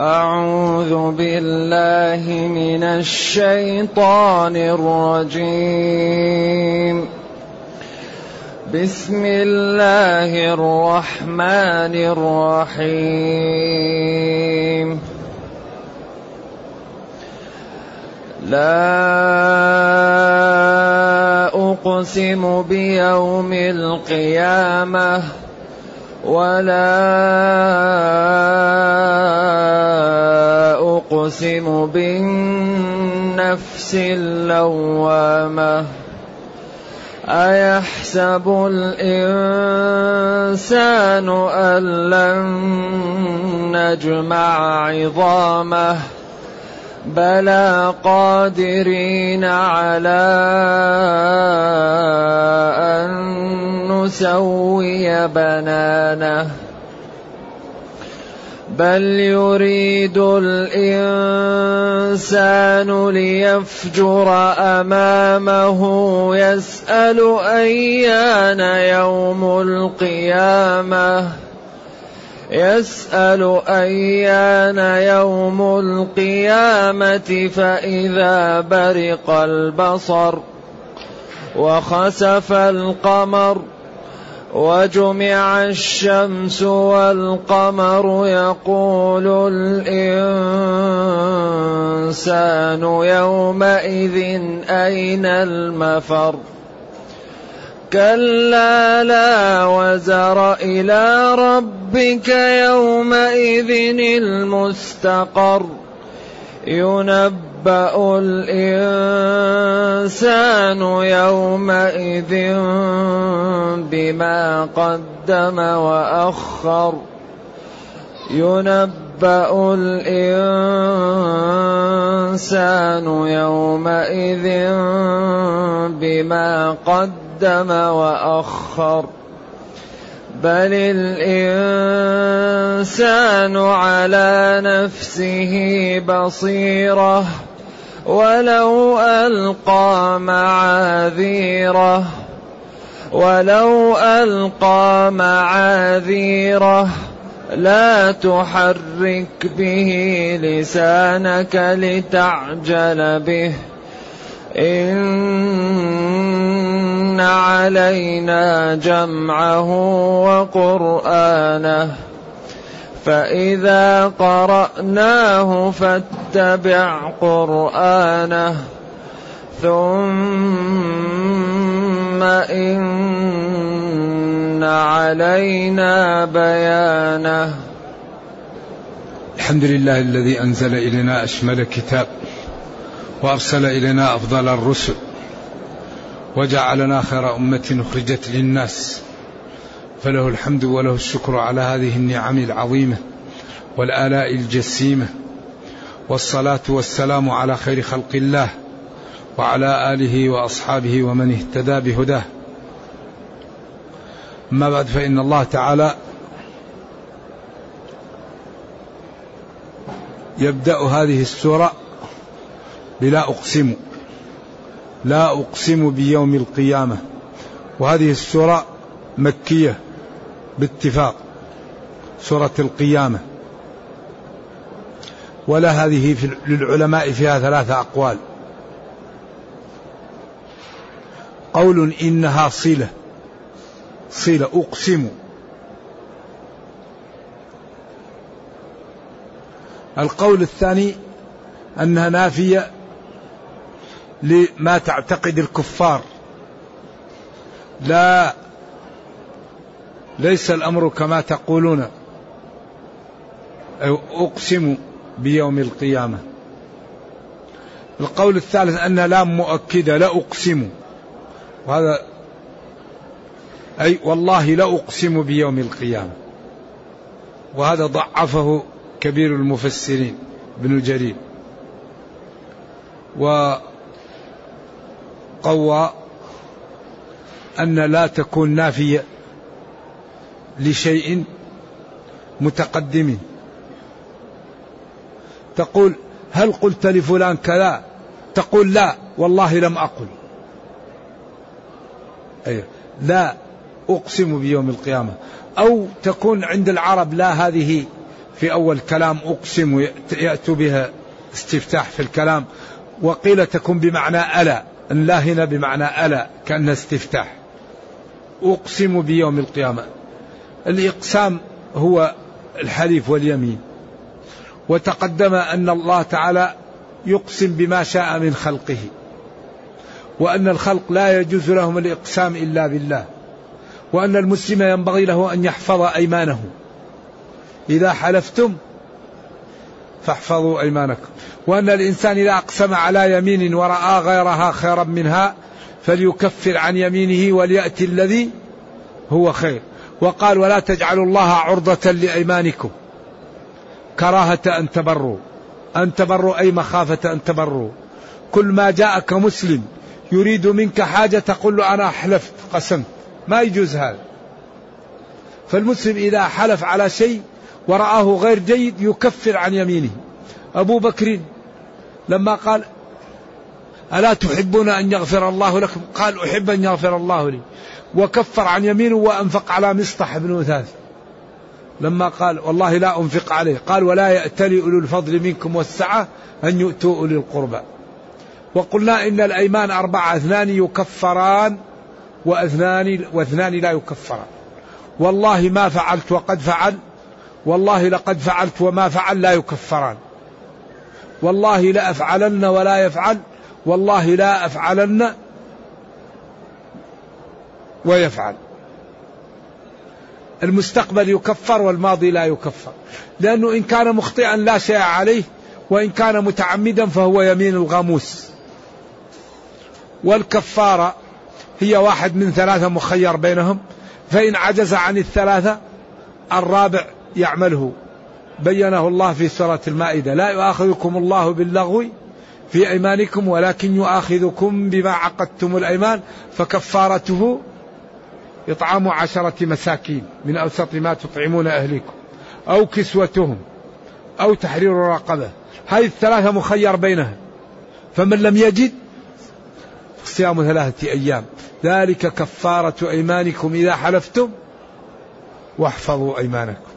أعوذ بالله من الشيطان الرجيم. بسم الله الرحمن الرحيم. لا أقسم بيوم القيامة ولا أقسم بالنفس اللوامة أيحسب الإنسان أن لن نجمع عظامه بلى قادرين على أن نسوي بنانه بل يريد الإنسان ليفجر أمامه يسأل أيان يوم القيامة يسأل أيان يوم القيامة فإذا برق البصر وخسف القمر. وجمع الشمس والقمر يقول الإنسان يومئذ أين المفر؟ كلا لا وزر إلى ربك يومئذ المستقر. ينبأ الإنسان يومئذ بما قدم وأخر. ينبأ الإنسان يومئذ بما قدم وأخر. بل الإنسان على نفسه بصيرة. ولو ألقى معاذيره ولو ألقى معاذيره لا تحرك به لسانك لتعجل به. إن علينا جمعه وقرآنه. فإذا قرأناه فاتبع قرآنه ثم إن علينا بيانه. الحمد لله الذي أنزل إلينا أشمل كتاب وأرسل إلينا أفضل الرسل وجعلنا خير أمة أخرجت للناس. فله الحمد وله الشكر على هذه النعم العظيمة والآلاء الجسيمة والصلاة والسلام على خير خلق الله وعلى آله وأصحابه ومن اهتدى بهداه. أما بعد فإن الله تعالى يبدأ هذه السورة بلا أقسم لا أقسم بيوم القيامة. وهذه السورة مكية. باتفاق سورة القيامة. ولا هذه في للعلماء فيها ثلاثة أقوال. قول إنها صلة. صلة أقسم القول الثاني أنها نافية لما تعتقد الكفار. لا ليس الأمر كما تقولون. أقسم بيوم القيامة. القول الثالث أن لام مؤكدة لا أقسم. وهذا أي والله لا أقسم بيوم القيامة. وهذا ضعفه كبير المفسرين ابن جرير. وقوى أن لا تكون نافية. لشيء متقدم. تقول هل قلت لفلان كذا؟ تقول لا والله لم أقل. أيه لا أقسم بيوم القيامة. أو تكون عند العرب لا هذه في أول كلام أقسم يأتوا بها استفتاح في الكلام. وقيل تكون بمعنى ألا أن لا هنا بمعنى ألا كأن استفتاح. أقسم بيوم القيامة. الإقسام هو الحليف واليمين. وتقدم أن الله تعالى يقسم بما شاء من خلقه وأن الخلق لا يجوز لهم الإقسام إلا بالله وأن المسلم ينبغي له أن يحفظ أيمانه. إذا حلفتم فاحفظوا أيمانكم. وأن الإنسان إذا أقسم على يمين ورأى غيرها خيرا منها فليكفر عن يمينه وليأتي الذي هو خير. وقال ولا تجعلوا الله عرضة لأيمانكم. كراهة أن تبروا. أن تبروا أي مخافة أن تبروا. كل ما جاءك مسلم يريد منك حاجة تقول له أنا حلفت قسمت. ما يجوز هذا. فالمسلم إذا حلف على شيء ورآه غير جيد يكفر عن يمينه. أبو بكر لما قال ألا تحبون أن يغفر الله لكم؟ قال أحب أن يغفر الله لي. وكفر عن يمينه وأنفق على مصطح بن وثاث لما قال والله لا أنفق عليه قال ولا يأتلي أولو الفضل منكم والسعة أن يؤتوا أولي القربى. وقلنا إن الأيمان أربعة اثنان يكفران وأثنان واثنان لا يكفران. والله ما فعلت وقد فعل والله لقد فعلت وما فعل لا يكفران. والله لا أفعلن ولا يفعل والله لا أفعلن ويفعل. المستقبل يكفر والماضي لا يكفر. لأنه إن كان مخطئا لا شيء عليه وإن كان متعمدا فهو يمين الغاموس. والكفارة هي واحد من ثلاثة مخير بينهم. فإن عجز عن الثلاثة الرابع يعمله. بينه الله في سورة المائدة لا يؤاخذكم الله باللغو في أيمانكم ولكن يؤاخذكم بما عقدتم الأيمان فكفارته إطعام عشرة مساكين من أوسط ما تطعمون أهليكم أو كسوتهم أو تحرير رقبة. هذه الثلاثة مخير بينها فمن لم يجد صيام ثلاثة أيام. ذلك كفارة أيمانكم إذا حلفتم واحفظوا أيمانكم.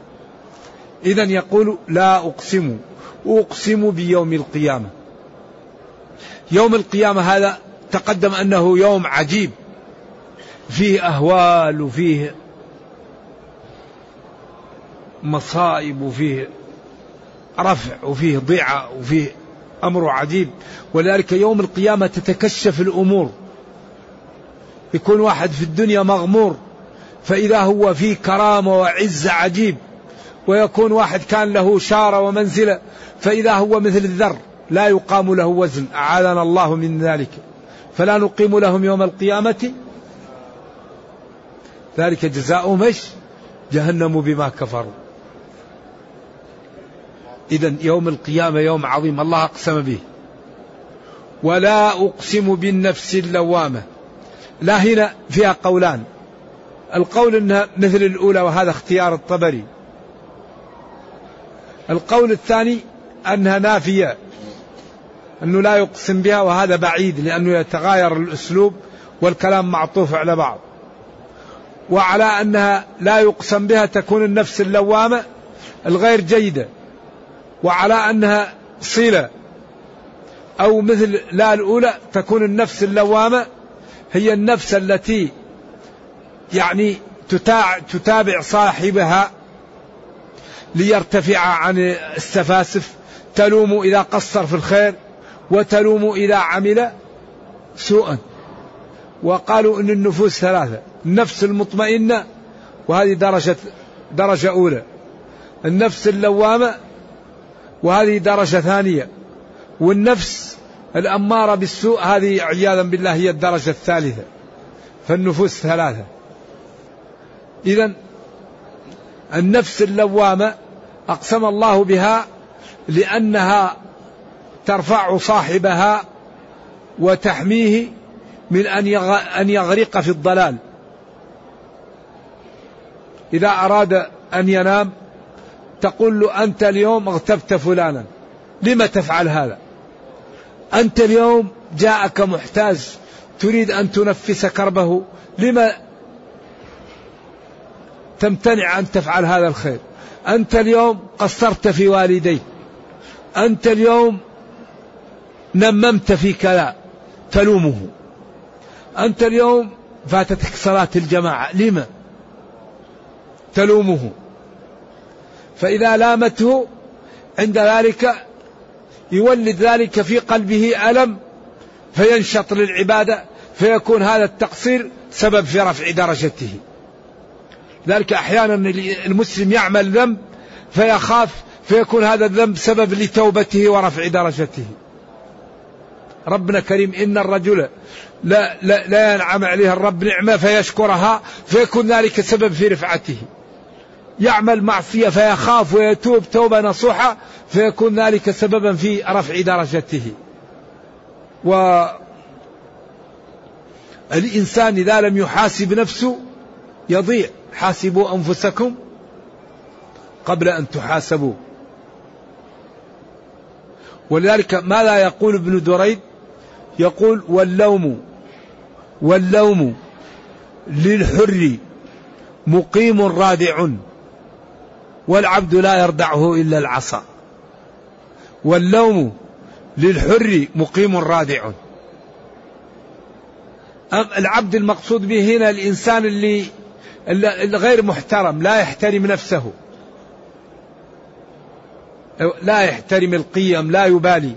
إذا يقول لا أقسم أقسم بيوم القيامة. يوم القيامة هذا تقدم أنه يوم عجيب. فيه أهوال وفيه مصائب وفيه رفع وفيه ضيعة وفيه أمر عجيب. ولذلك يوم القيامة تتكشف الأمور. يكون واحد في الدنيا مغمور فإذا هو في كرامة وعز عجيب. ويكون واحد كان له شارة ومنزلة فإذا هو مثل الذر لا يقام له وزن. أعاذنا الله من ذلك. فلا نقيم لهم يوم القيامة ذلك جزاؤهم إيش؟ جهنم بما كفروا. إذا يوم القيامة يوم عظيم الله أقسم به. ولا أقسم بالنفس اللوامة. لا هنا فيها قولان. القول انها مثل الأولى وهذا اختيار الطبري. القول الثاني أنها نافية أنه لا يقسم بها وهذا بعيد لأنه يتغاير الأسلوب والكلام معطوف على بعض. وعلى أنها لا يقسم بها تكون النفس اللوامة الغير جيدة وعلى أنها صلة. أو مثل لا الأولى تكون النفس اللوامة هي النفس التي يعني تتابع صاحبها ليرتفع عن السفاسف تلوم إذا قصر في الخير وتلوم إذا عمل سوءا. وقالوا إن النفوس ثلاثة. النفس المطمئنة وهذه درجة درجة أولى. النفس اللوامة وهذه درجة ثانية. والنفس الأمارة بالسوء هذه عياذا بالله هي الدرجة الثالثة. فالنفوس ثلاثة. إذا النفس اللوامة أقسم الله بها لأنها ترفع صاحبها وتحميه من أن يغرق في الضلال. إذا أراد أن ينام تقول له أنت اليوم اغتبت فلانا. لم تفعل هذا؟ أنت اليوم جاءك محتاج تريد أن تنفس كربه لما تمتنع أن تفعل هذا الخير؟ أنت اليوم قصرت في والديك. أنت اليوم نممت في كذا تلومه. أنت اليوم فاتتك صلاة الجماعة. لما؟ تلومه. فإذا لامته عند ذلك يولد ذلك في قلبه ألم فينشط للعبادة فيكون هذا التقصير سبب في رفع درجته. ذلك أحيانا المسلم يعمل ذنب فيخاف فيكون هذا الذنب سبب لتوبته ورفع درجته. ربنا كريم إن الرجل لا, لا, لا ينعم عليه الرب نعمة فيشكرها فيكون ذلك سبب في رفعته. يعمل معصية فيخاف ويتوب توبة نصوحة فيكون ذلك سببا في رفع درجته و الإنسان إذا لم يحاسب نفسه يضيع. حاسبوا أنفسكم قبل أن تحاسبوا. ولذلك ماذا يقول ابن دريد؟ يقول واللوم واللوم للحر مقيم رادع. والعبد لا يردعه إلا العصا. واللوم للحر مقيم رادع. العبد المقصود به هنا الإنسان اللي الغير محترم لا يحترم نفسه. لا يحترم القيم لا يبالي.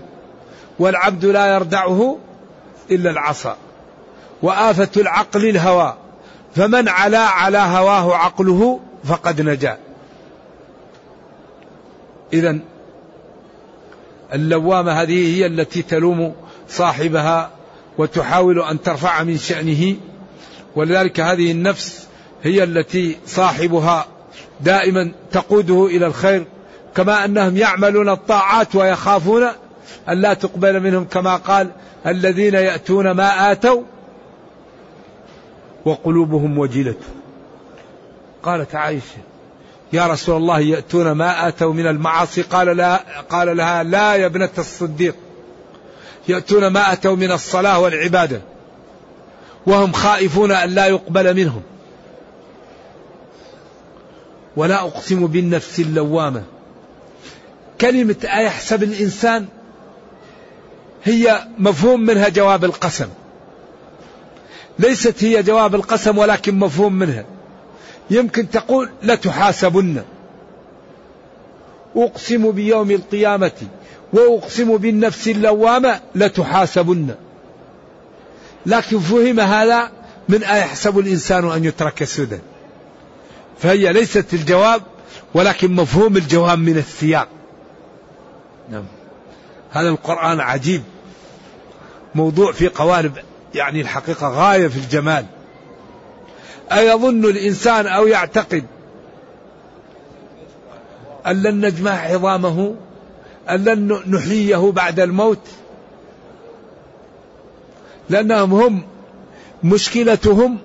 والعبد لا يردعه إلا العصا. وآفة العقل الهوى. فمن علا على هواه عقله فقد نجا. إذا اللوامة هذه هي التي تلوم صاحبها وتحاول أن ترفع من شأنه ولذلك هذه النفس هي التي صاحبها دائما تقوده إلى الخير كما أنهم يعملون الطاعات ويخافون أن لا تقبل منهم كما قال الذين يأتون ما آتوا وقلوبهم وجلة قالت عائشة يا رسول الله يأتون ما آتوا من المعاصي؟ قال لا قال لها لا يا ابنة الصديق. يأتون ما أتوا من الصلاة والعبادة وهم خائفون أن لا يقبل منهم. ولا أقسم بالنفس اللوامة. كلمة أيحسب الإنسان هي مفهوم منها جواب القسم. ليست هي جواب القسم ولكن مفهوم منها. يمكن تقول لتحاسبن أقسم بيوم القيامة وأقسم بالنفس اللوامة لتحاسبن لكن فهم هذا من أيحسب الإنسان أن يترك سدى. فهي ليست الجواب ولكن مفهوم الجواب من السياق. نعم. هذا القرآن عجيب. موضوع في قوالب يعني الحقيقة غاية في الجمال. أيظن الإنسان أو يعتقد أن لن نجمع عظامه أن لن نحييه بعد الموت لأنهم هم مشكلتهم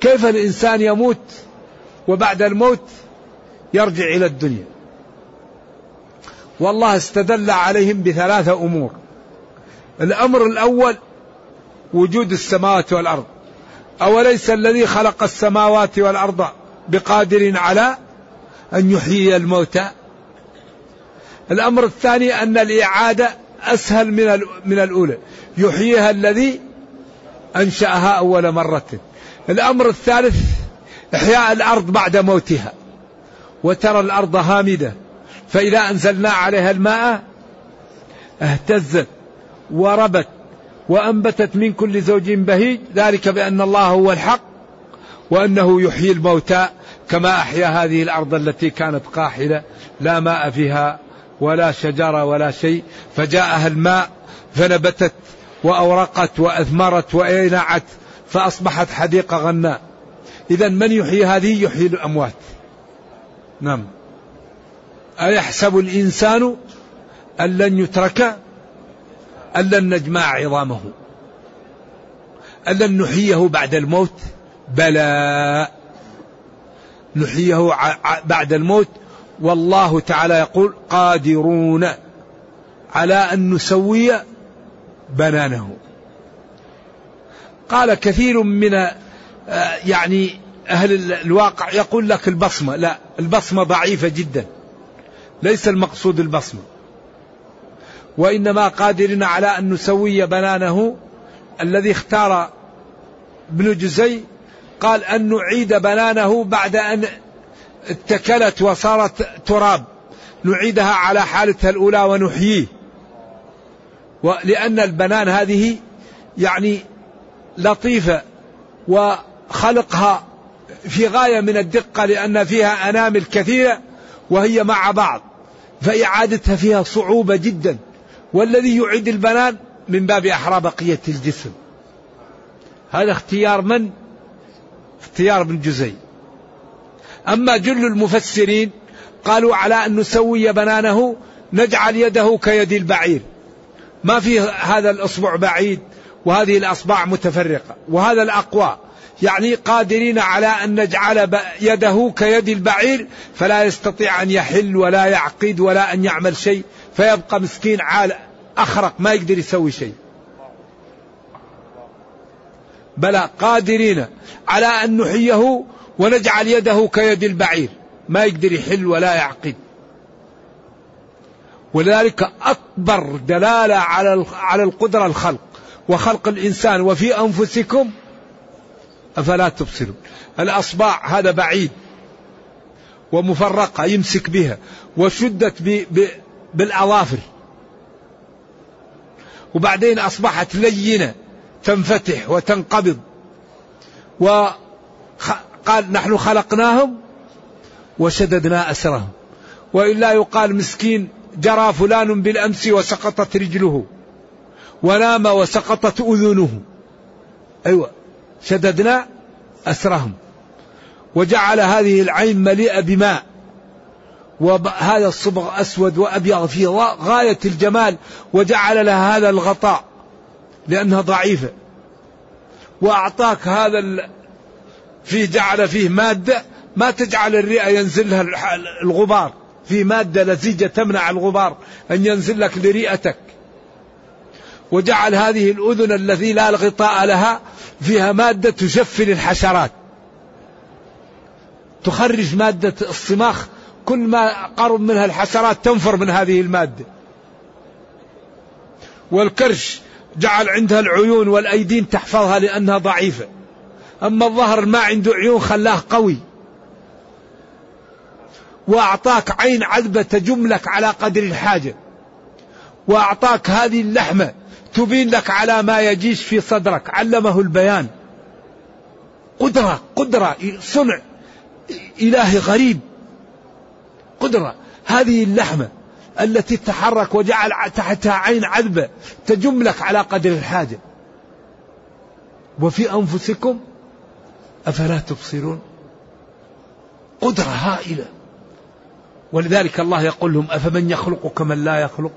كيف الإنسان يموت وبعد الموت يرجع إلى الدنيا. والله استدل عليهم بثلاثة أمور. الأمر الأول وجود السماوات والأرض. أوليس الذي خلق السماوات والأرض بقادر على أن يحيي الموتى؟ الأمر الثاني أن الإعادة أسهل من من الأولى. يحييها الذي أنشأها أول مرة. الأمر الثالث إحياء الأرض بعد موتها. وترى الأرض هامدة. فإذا أنزلنا عليها الماء اهتزت وربت. وأنبتت من كل زوج بهيج ذلك بأن الله هو الحق وأنه يحيي الموتى كما أحيا هذه الأرض التي كانت قاحلة لا ماء فيها ولا شجرة ولا شيء فجاءها الماء فنبتت وأورقت وأثمرت وأينعت فأصبحت حديقة غناء. إذا من يحيي هذه؟ يحيي الأموات. نعم. أيحسب الإنسان أن لن يترك أن لن نجمع عظامه. أن لن نحييه بعد الموت. بلى. نحييه بعد الموت. والله تعالى يقول قادرون على أن نسوي بنانه. قال كثير من آه، يعني أهل الواقع يقول لك البصمة. لا البصمة ضعيفة جدا. ليس المقصود البصمة. وإنما قادرين على أن نسوي بنانه الذي اختار ابن جزي قال أن نعيد بنانه بعد أن اتكلت وصارت تراب. نعيدها على حالتها الأولى ونحييه. ولأن البنان هذه يعني لطيفة وخلقها في غاية من الدقة لأن فيها أنامل كثيرة وهي مع بعض فإعادتها فيها صعوبة جدا. والذي يعيد البنان من باب أحرى بقية الجسم. هذا اختيار من؟ اختيار ابن جزي. أما جل المفسرين قالوا على أن نسوي بنانه نجعل يده كيد البعير. ما في هذا الأصبع بعيد وهذه الأصبع متفرقة وهذا الأقوى. يعني قادرين على أن نجعل يده كيد البعير فلا يستطيع أن يحل ولا يعقد ولا أن يعمل شيء. فيبقى مسكين عال أخرق ما يقدر يسوي شيء. بلى قادرين على أن نحيه ونجعل يده كيد البعير. ما يقدر يحل ولا يعقد. ولذلك أكبر دلالة على على القدرة الخلق وخلق الإنسان وفي أنفسكم أفلا تبصرون. الأصبع هذا بعيد ومفرقة يمسك بها وشدت ب ب بالأظافر وبعدين أصبحت لينة تنفتح وتنقبض. وقال نحن خلقناهم وشددنا أسرهم. وإلا يقال مسكين جرى فلان بالأمس وسقطت رجله. ونام وسقطت أذنه. أيوة شددنا أسرهم. وجعل هذه العين مليئة بماء. وهذا الصبغ أسود وأبيض في غاية الجمال وجعل لها هذا الغطاء لأنها ضعيفة. وأعطاك هذا فيه جعل فيه مادة ما تجعل الرئة ينزل لها الغبار. في مادة لزيجة تمنع الغبار أن ينزل لك لرئتك. وجعل هذه الأذن التي لا غطاء لها فيها مادة تشفل الحشرات. تخرج مادة الصماخ كل ما قرب منها الحشرات تنفر من هذه المادة. والكرش جعل عندها العيون والأيدين تحفظها لأنها ضعيفة. أما الظهر ما عنده عيون خلاه قوي. وأعطاك عين عذبة تجم لك على قدر الحاجة. وأعطاك هذه اللحمة تبين لك على ما يجيش في صدرك. علمه البيان. قدرة قدرة صنع إلهي غريب. قدرة هذه اللحمة التي تتحرك وجعل تحتها عين عذبة تجم لك على قدر الحاجة. وفي أنفسكم أفلا تبصرون؟ قدرة هائلة. ولذلك الله يقول لهم أفمن يخلق كمن لا يخلق؟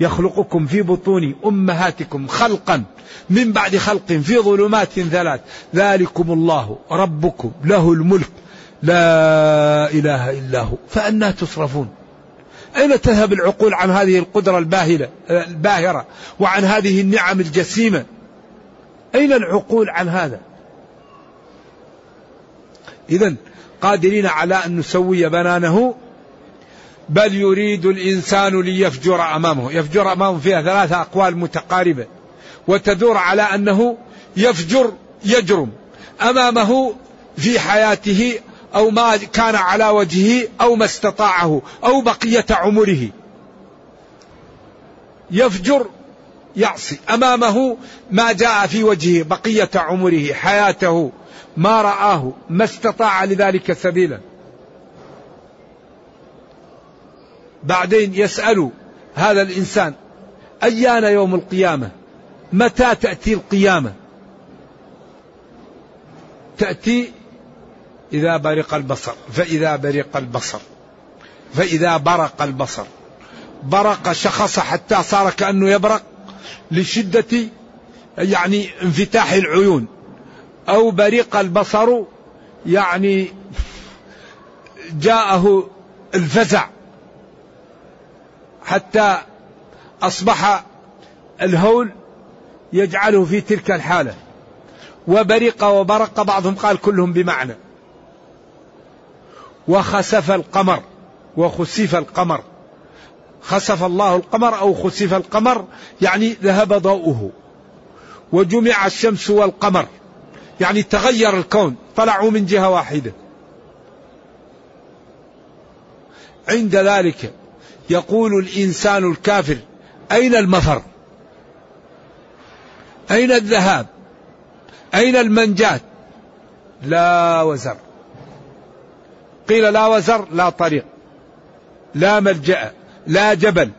يخلقكم في بطون أمهاتكم خلقا من بعد خلق في ظلمات ثلاث. ذلكم الله ربكم له الملك. لا إله إلا هو فأنا تصرفون. أين تذهب العقول عن هذه القدرة الباهرة الباهرة وعن هذه النعم الجسيمة؟ أين العقول عن هذا؟ إذا قادرين على أن نسوي بنانه بل يريد الإنسان ليفجر أمامه. يفجر أمامه فيها ثلاثة أقوال متقاربة وتدور على أنه يفجر يجرم أمامه في حياته أو ما كان على وجهه أو ما استطاعه أو بقية عمره. يفجر يعصي أمامه ما جاء في وجهه بقية عمره حياته ما رآه ما استطاع لذلك سبيلا. بعدين يسأل هذا الإنسان أيان يوم القيامة؟ متى تأتي القيامة؟ تأتي إذا برق البصر فإذا برق البصر فإذا برق البصر. برق شخص حتى صار كأنه يبرق لشدة يعني انفتاح العيون. أو برق البصر يعني جاءه الفزع. حتى أصبح الهول يجعله في تلك الحالة. وبرق وبرق بعضهم قال كلهم بمعنى. وخسف القمر وخسف القمر. خسف الله القمر أو خسف القمر يعني ذهب ضوءه. وجمع الشمس والقمر يعني تغير الكون طلعوا من جهة واحدة. عند ذلك يقول الإنسان الكافر أين المفر؟ أين الذهاب؟ أين المنجاة؟ لا وزر. قيل لا وزر لا طريق لا ملجأ لا جبل.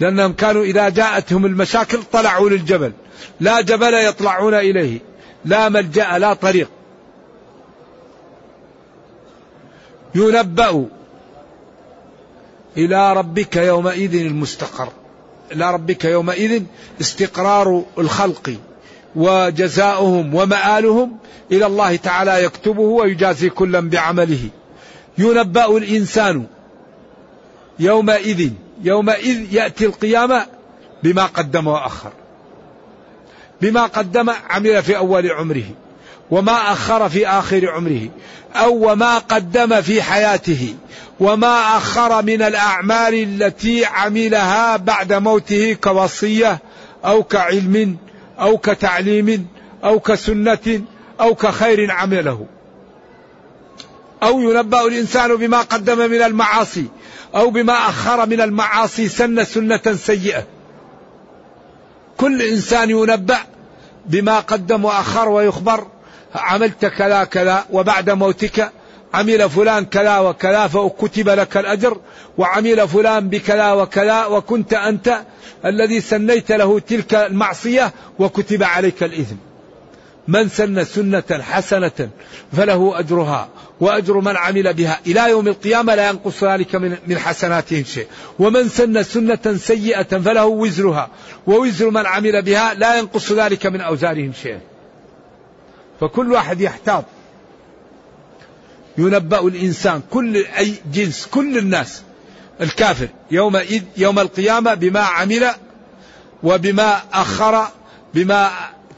لأنهم كانوا إذا جاءتهم المشاكل طلعوا للجبل. لا جبل يطلعون إليه لا ملجأ لا طريق. ينبأ إلى ربك يومئذ المستقر. إلى ربك يومئذ استقرار الخلق. وجزاؤهم ومآلهم إلى الله تعالى يكتبه ويجازي كلا بعمله. ينبأ الإنسان يومئذ يومئذ يأتي القيامة بما قدم وأخر. بما قدم عمل في أول عمره وما أخر في آخر عمره أو وما قدم في حياته وما أخر من الأعمال التي عملها بعد موته كوصية أو كعلم أو كتعليم أو كسنة أو كخير عمله. أو ينبأ الإنسان بما قدم من المعاصي أو بما أخر من المعاصي سن سنة سيئة. كل إنسان ينبأ بما قدم وأخر ويخبر عملت كذا كذا وبعد موتك عمل فلان كذا وكذا فكتب لك الأجر وعمل فلان بكذا وكذا وكنت أنت الذي سنيت له تلك المعصية وكتب عليك الإثم. من سن سنة حسنة فله أجرها وأجر من عمل بها. إلى يوم القيامة لا ينقص ذلك من, حسناتهم شيء. ومن سن سنة سيئة فله وزرها ووزر من عمل بها لا ينقص ذلك من أوزارهم شيئا. فكل واحد يحتاط. ينبأ الإنسان كل أي جنس كل الناس. الكافر يومئذ يوم القيامة بما عمل وبما أخر بما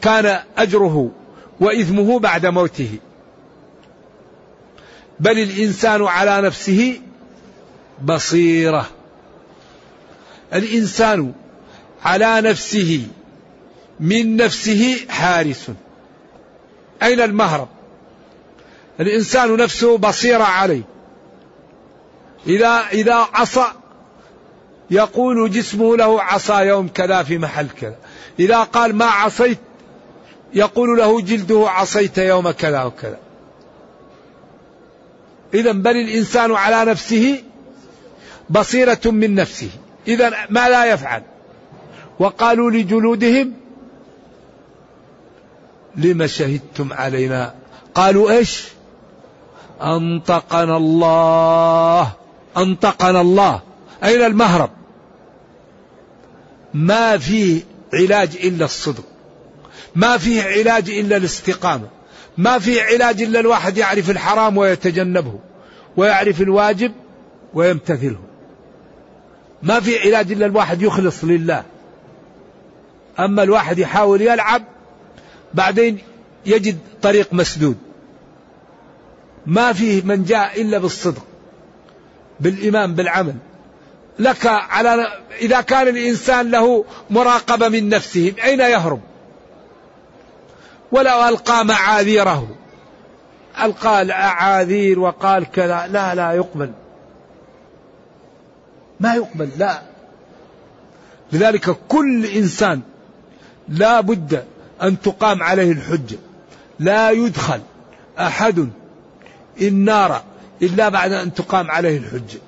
كان أجره وإثمه بعد موته. بل الإنسان على نفسه بصيرة. الإنسان على نفسه من نفسه حارس. أين المهرب؟ الإنسان نفسه بصيرة عليه. إذا إذا عصى يقول جسمه له عصى يوم كذا في محل كذا. إذا قال ما عصيت يقول له جلده عصيت يوم كذا وكذا. إذا بل الإنسان على نفسه بصيرة من نفسه. إذا ما لا يفعل. وقالوا لجلودهم لما شهدتم علينا؟ قالوا إيش؟ أنطقنا الله. أنطقنا الله. أين المهرب؟ ما فيه علاج إلا الصدق. ما فيه علاج إلا الاستقامة. ما فيه علاج إلا الواحد يعرف الحرام ويتجنبه ويعرف الواجب ويمتثله. ما في علاج إلا الواحد يخلص لله. أما الواحد يحاول يلعب بعدين يجد طريق مسدود. ما فيه من جاء إلا بالصدق بالإيمان بالعمل. لك على إذا كان الإنسان له مراقبة من نفسه أين يهرب؟ ولو ألقى معاذيره. ألقى الأعاذير وقال كذا لا لا يقبل. ما يقبل لا. لذلك كل إنسان لا بد أن تقام عليه الحجة. لا يدخل أحد النار إلا بعد أن تقام عليه الحجه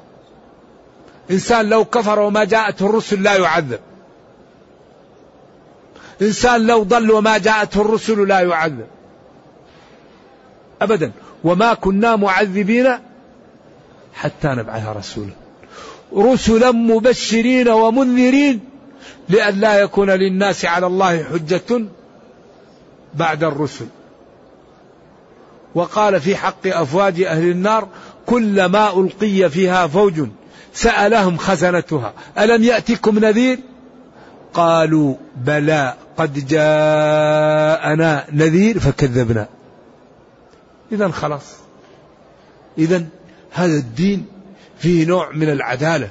إنسان لو كفر وما جاءته الرسل لا يعذب. إنسان لو ضل وما جاءته الرسل لا يعذب. ابدا. وما كنا معذبين حتى نبعث رسولا. رسلا مبشرين ومنذرين لئلا يكون للناس على الله حجة بعد الرسل. وقال في حق أفواج أهل النار كلما ألقي فيها فوج سألهم خزنتها. ألم يأتكم نذير؟ قالوا بلى قد جاءنا نذير فكذبنا. إذا خلاص. إذا هذا الدين فيه نوع من العدالة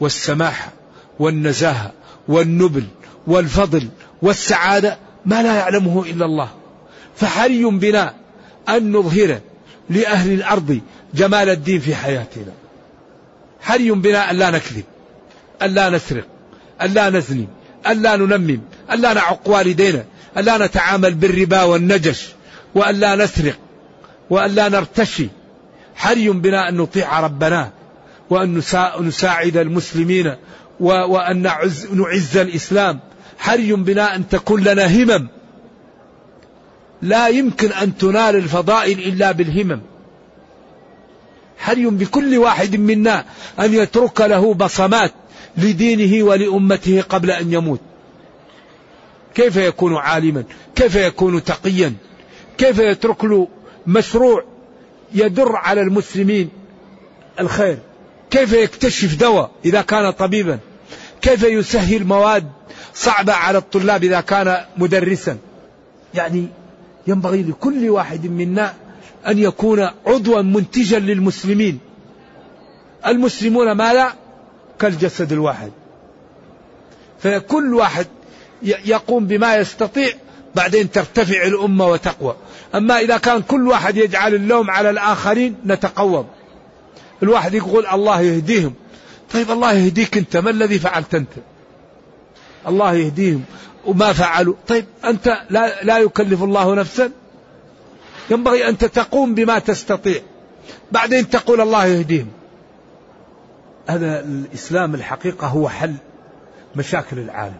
والسماحة والنزاهة والنبل والفضل والسعادة ما لا يعلمه إلا الله. فحري بنا أن نظهر لأهل الأرض جمال الدين في حياتنا. حري بنا أن لا نكذب أن لا نسرق أن لا نزني أن لا ننمم أن لا نعق والدينا أن لا نتعامل بالربا والنجش وأن لا نسرق وأن لا نرتشي. حري بنا أن نطيع ربنا وأن نساعد المسلمين وأن نعز, نعز الإسلام. حري بنا أن تكون لنا همم لا يمكن أن تنال الفضائل إلا بالهمم. حري بكل واحد منا أن يترك له بصمات لدينه ولأمته قبل أن يموت. كيف يكون عالما؟ كيف يكون تقيا؟ كيف يترك له مشروع يدر على المسلمين الخير؟ كيف يكتشف دواء إذا كان طبيبا؟ كيف يسهل مواد صعبة على الطلاب إذا كان مدرسا؟ يعني ينبغي لكل واحد منا أن يكون عضوا منتجا للمسلمين. المسلمون ماذا؟ كالجسد الواحد. فكل واحد يقوم بما يستطيع بعدين ترتفع الأمة وتقوى. أما إذا كان كل واحد يجعل اللوم على الآخرين نتقوض الواحد يقول الله يهديهم. طيب الله يهديك أنت ما الذي فعلت أنت؟ الله يهديهم. وما فعلوا. طيب أنت لا, لا يكلف الله نفسا. ينبغي أنت تقوم بما تستطيع. بعدين تقول الله يهديهم. هذا الإسلام الحقيقة هو حل مشاكل العالم.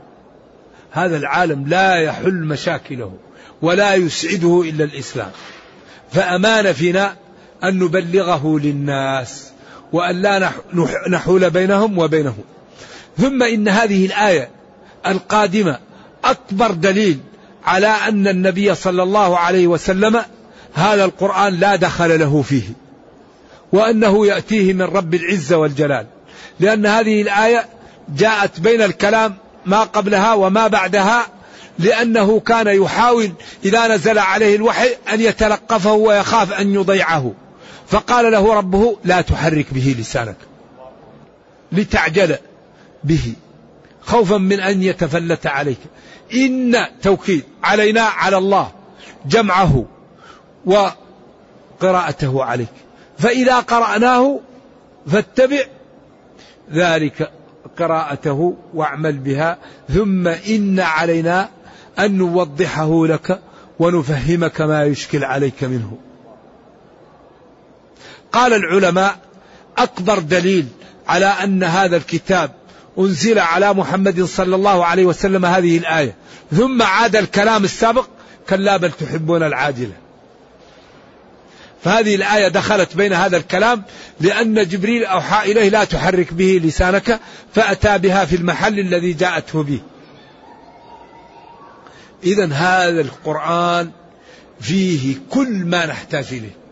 هذا العالم لا يحل مشاكله ولا يسعده إلا الإسلام. فأمان فينا أن نبلغه للناس وأن لا نحول بينهم وبينه. ثم إن هذه الآية القادمة أكبر دليل على أن النبي صلى الله عليه وسلم هذا القرآن لا دخل له فيه وأنه يأتيه من رب العزة والجلال. لأن هذه الآية جاءت بين الكلام ما قبلها وما بعدها لأنه كان يحاول إذا نزل عليه الوحي أن يتلقفه ويخاف أن يضيعه. فقال له ربه لا تحرك به لسانك. لتعجل به خوفا من أن يتفلت عليك. إن توكيد علينا على الله جمعه وقراءته عليك. فإذا قرأناه فاتبع ذلك قراءته واعمل بها ثم إن علينا أن نوضحه لك ونفهمك ما يشكل عليك منه. قال العلماء أكبر دليل على أن هذا الكتاب أنزل على محمد صلى الله عليه وسلم هذه الآية. ثم عاد الكلام السابق كلا بل تحبون العاجلة. فهذه الآية دخلت بين هذا الكلام لأن جبريل أوحى إليه لا تحرك به لسانك فأتى بها في المحل الذي جاءته به. إذا هذا القرآن فيه كل ما نحتاج إليه.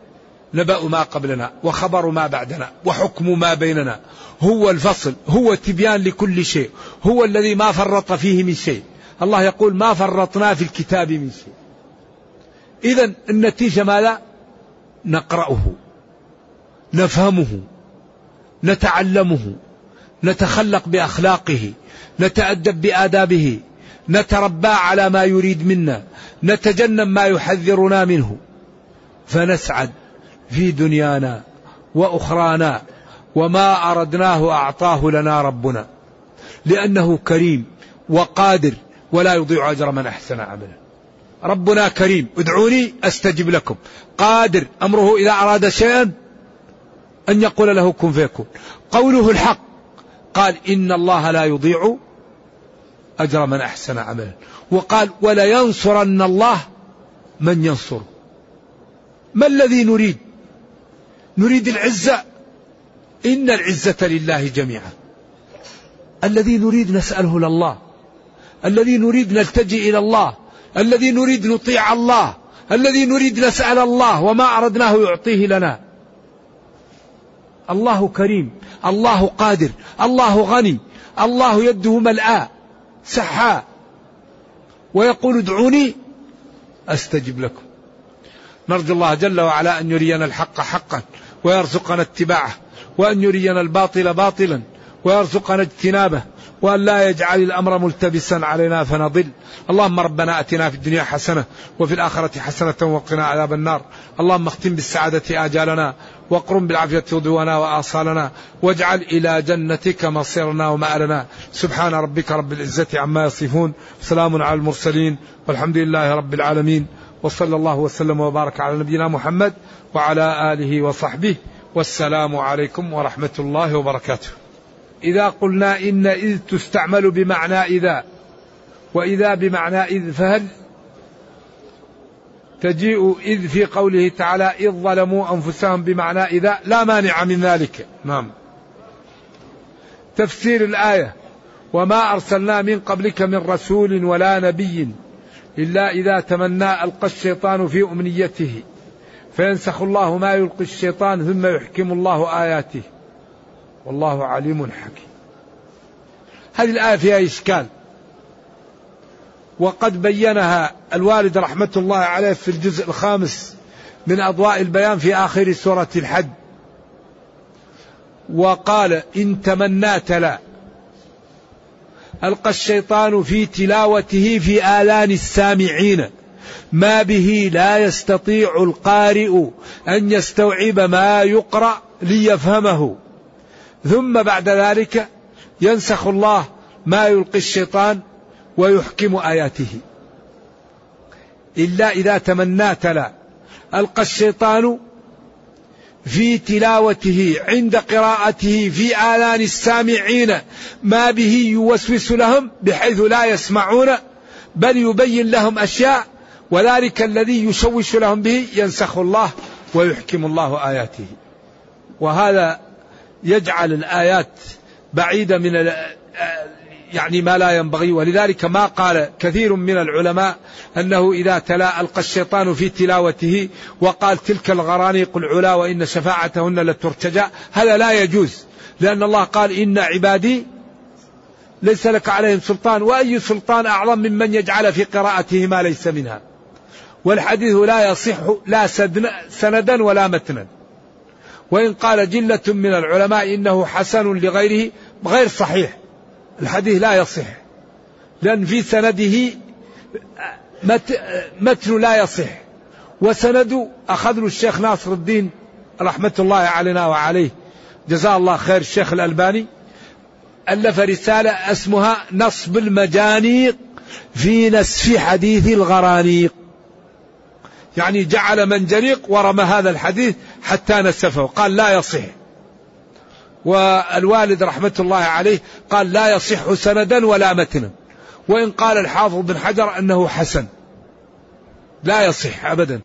نبأ ما قبلنا وخبر ما بعدنا وحكم ما بيننا. هو الفصل هو تبيان لكل شيء. هو الذي ما فرط فيه من شيء. الله يقول ما فرطنا في الكتاب من شيء. إذا النتيجة ماذا نقرأه نفهمه نتعلمه نتخلق بأخلاقه نتأدب بآدابه نتربى على ما يريد منا نتجنب ما يحذرنا منه. فنسعد. في دنيانا وأخرانا وما أردناه أعطاه لنا ربنا. لأنه كريم وقادر ولا يضيع أجر من أحسن عملا. ربنا كريم. ادعوني أستجب لكم. قادر. أمره إذا أراد شيئا أن يقول له كن فيكون. قوله الحق. قال إن الله لا يضيع أجر من أحسن عملا. وقال ولينصرن الله من ينصره. ما الذي نريد؟ نريد العزة. إن العزة لله جميعا. الذي نريد نسأله لله. الذي نريد نلتجئ إلى الله. الذي نريد نطيع الله. الذي نريد نسأل الله وما أردناه يعطيه لنا. الله كريم. الله قادر. الله غني. الله يده ملآ سحاء. ويقول ادعوني أستجب لكم. نرجو الله جل وعلا أن يرينا الحق حقا. ويرزقنا اتباعه وأن يرينا الباطل باطلا ويرزقنا اجتنابه وأن لا يجعل الأمر ملتبسا علينا فنضل. اللهم ربنا أتنا في الدنيا حسنة وفي الآخرة حسنة وقنا عذاب النار. اللهم اختم بالسعادة آجالنا واقرم بالعافية غدونا وآصالنا واجعل إلى جنتك مصيرنا ومآلنا. سبحان ربك رب العزة عما يصفون سلام على المرسلين والحمد لله رب العالمين. وصلى الله وسلم وبارك على نبينا محمد وعلى آله وصحبه والسلام عليكم ورحمة الله وبركاته. إذا قلنا إن إذ تستعمل بمعنى إذا وإذا بمعنى إذ فهل؟ تجيء إذ في قوله تعالى إذ ظلموا أنفسهم بمعنى إذا لا مانع من ذلك. نعم. تفسير الآية وما أرسلنا من قبلك من رسول ولا نبي إلا إذا تمنى ألقى الشيطان في أمنيته. فينسخ الله ما يلقي الشيطان ثم يحكم الله آياته. والله عليم حكيم. هذه الآية فيها إشكال. وقد بينها الوالد رحمة الله عليه في الجزء الخامس من أضواء البيان في آخر سورة الحج. وقال إن تمنات لا. ألقى الشيطان في تلاوته في آذان السامعين. ما به لا يستطيع القارئ أن يستوعب ما يقرأ ليفهمه. ثم بعد ذلك ينسخ الله ما يلقي الشيطان ويحكم آياته. إلا إذا تمنى تلا. ألقى الشيطان في تلاوته عند قراءته في آذان السامعين. ما به يوسوس لهم بحيث لا يسمعون بل يبين لهم أشياء وذلك الذي يشوش لهم به ينسخ الله ويحكم الله آياته. وهذا يجعل الآيات بعيدة من يعني ما لا ينبغي. ولذلك ما قال كثير من العلماء أنه إذا تلا ألقى الشيطان في تلاوته وقال تلك الغرانيق العلا وإن شفاعتهن لترتجى هذا لا يجوز. لأن الله قال إن عبادي ليس لك عليهم سلطان وأي سلطان أعظم ممن يجعل في قراءته ما ليس منها. والحديث لا يصح لا سندا ولا متنا. وإن قال جلة من العلماء إنه حسن لغيره غير صحيح. الحديث لا يصح. لأن في سنده متن لا يصح. وسند أخذ الشيخ ناصر الدين رحمة الله علينا وعليه. جزاه الله خير الشيخ الألباني. ألف رسالة اسمها نصب المجانيق في نسف حديث الغرانيق. يعني جعل منجنيق ورمى هذا الحديث حتى نسفه. قال لا يصح. والوالد رحمة الله عليه قال لا يصح سندا ولا متنا. وإن قال الحافظ بن حجر أنه حسن. لا يصح أبدا.